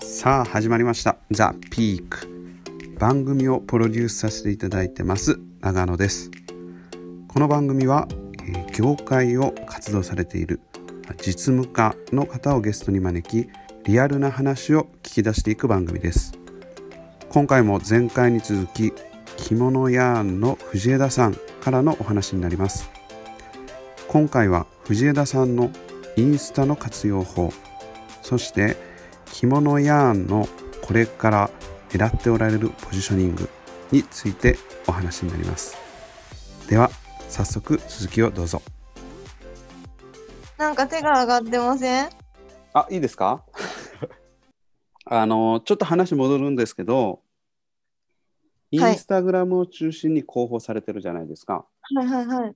さあ始まりました「ザ・ピーク番組をプロデュースさせていただいてます長野です。この番組は、え業界を活動されている実務家の方をゲストに招きリアルな話を聞き出していく番組です。今回も前回に続き着物ヤーンの藤枝さんからのお話になります。今回は藤枝さんのインスタの活用法そして着物ヤーンのこれから狙っておられるポジショニングについてお話になります。では早速続きをどうぞ。なんか手が上がってません？あいいですか？あのちょっと話戻るんですけどインはいスタグラムを中心に広報されてるじゃないですか、はいはいはい。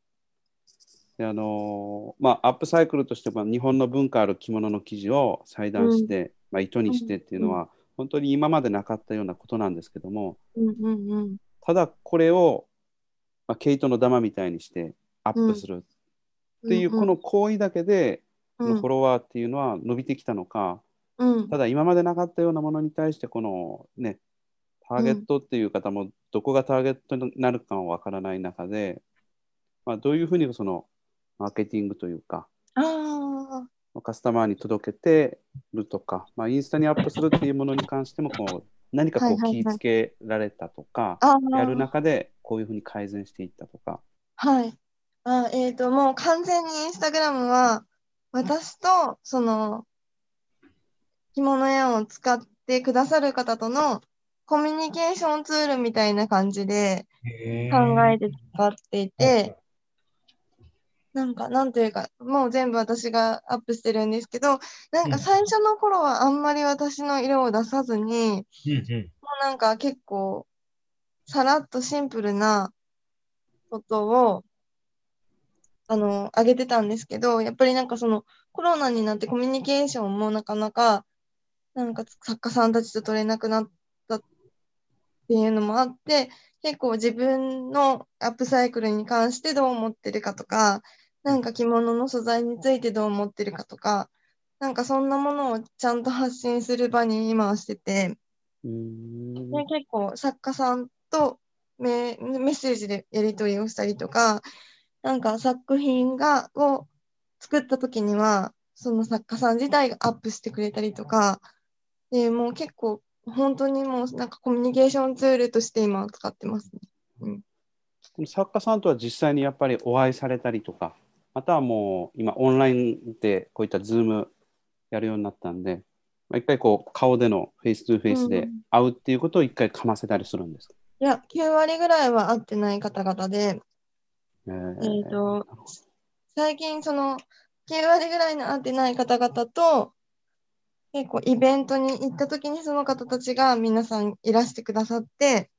であのまあ、アップサイクルとしては日本の文化ある着物の生地を裁断して、まあ、糸にしてっていうのは、本当に今までなかったようなことなんですけどもうんうんうん。ただこれを、まあ、毛糸のダマみたいにしてアップする。っていう、この行為だけで、このフォロワーっていうのは伸びてきたのか、うん、うんただ今までなかったようなものに対してこのねターゲットっていう方もどこがターゲットになるかはわからない中で、まあ、どういうふうにそのマーケティングというかあまあカスタマーに届けてるとか、まあ、インスタにアップするっていうものに関してもこう何かこはいうはいはい気ぃつけられたとか、あ。ああ。やる中でこういうふうに改善していったとか。はい。あ、えっ、と、もう完全にインスタグラムは、私と、その、着物屋を使ってくださる方とのコミュニケーションツールみたいな感じで考えて使っていて、なんか、なんというか、もう全部私がアップしてるんですけど、なんか最初の頃はあんまり私の色を出さずに、うんうん。もうなんか結構、さらっとシンプルなことを、あの、あげてたんですけど、やっぱりなんかそのコロナになってコミュニケーションもなかなか、なんか作家さんたちと取れなくなったっていうのもあって、結構自分のアップサイクルに関してどう思ってるかとか、なんか着物の素材についてどう思ってるかとか、なんかそんなものをちゃんと発信する場に今はしてて、で、結構作家さんとメ、メッセージでやり取りをしたりとか、なんか作品が、を作った時には、その作家さん自体がアップしてくれたりとか、で、もう結構、本当にもうなんかコミュニケーションツールとして今は使ってますね。この作家さんとは実際にやっぱりお会いされたりとか、またはもう今オンラインでこういったズームやるようになったんで、まあ、一回こう顔でのフェイス2フェイスで会うっていうことを一回かませたりするんですか、いや、9割ぐらいは会ってない方々で、えーえーと最近その9割ぐらいの会ってない方々と結構イベントに行った時にその方たちが皆さんいらしてくださって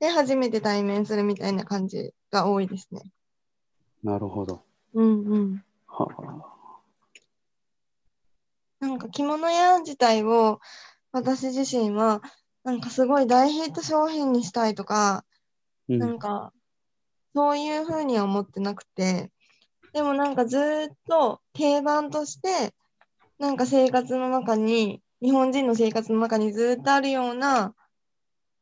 で初めて対面するみたいな感じが多いですね。なるほど。うんうん。ははなんか着物屋自体を私自身はなんかすごい大ヒット商品にしたいとかうん。なんか、そういうふうには思ってなくて、でもなんかずーっと定番として、なんか生活の中に、日本人の生活の中にずーっとあるような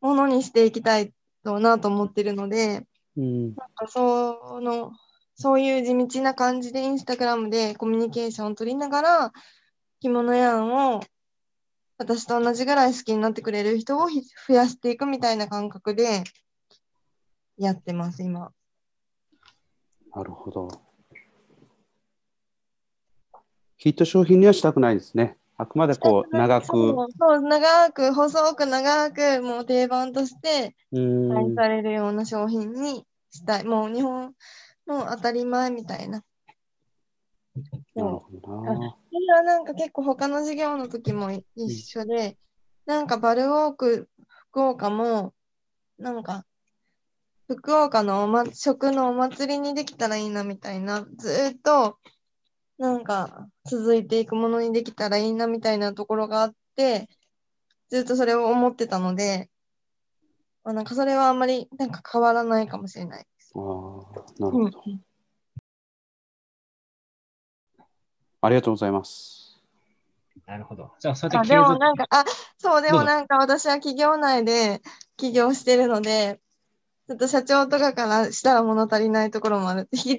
ものにしていきたいとなと思ってるので、うん。なんかその、そういう地道な感じでインスタグラムでコミュニケーションを取りながら、着物やんを私と同じぐらい好きになってくれる人をひ増やしていくみたいな感覚でやってます、今。なるほど。ヒット商品にはしたくないですね。あくまでこう長く。そう長く、細く長く、もう定番としてうん愛されるような商品にしたい。もう日本の当たり前みたいな。それはなんか結構他の授業の時もい一緒で、なんかバルウォーク福岡も、なんか福岡のおま、食のお祭りにできたらいいなみたいな、ずーっとなんか続いていくものにできたらいいなみたいなところがあって、ずっとそれを思ってたので、まあ、なんかそれはあんまりなんか変わらないかもしれない。ああ、なるうんほど。ありがとうございます。なるほど。じゃあ、そうやあって継続でもなんか、あ、そう、でもなんか私は企業内で起業してるので、ちょっと社長とかからしたら物足りないところもある。人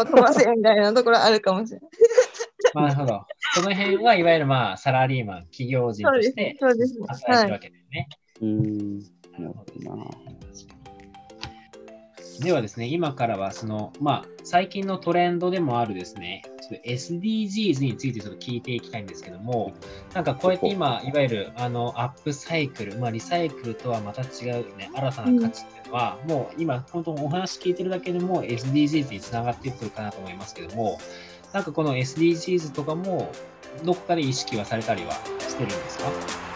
を飛ばせみたいなところあるかもしれない。なるほど。その辺はいわゆるまあ、サラリーマン、企業人そうですとして。そうです。はい。働いてるわけだよね。うん。なるなるほどほどな。ではですね、今からはその、まあ、最近のトレンドでもあるですね、SDGs についてちょっと聞いていきたいんですけども、なんかこうやって今、いわゆるあのアップサイクル、まあ、リサイクルとはまた違うね、新たな価値っていうのは、もう今、本当お話聞いてるだけでも SDGs につながってくるかなと思いますけども、なんかこの SDGs とかも、どこかで意識はされたりはしてるんですか？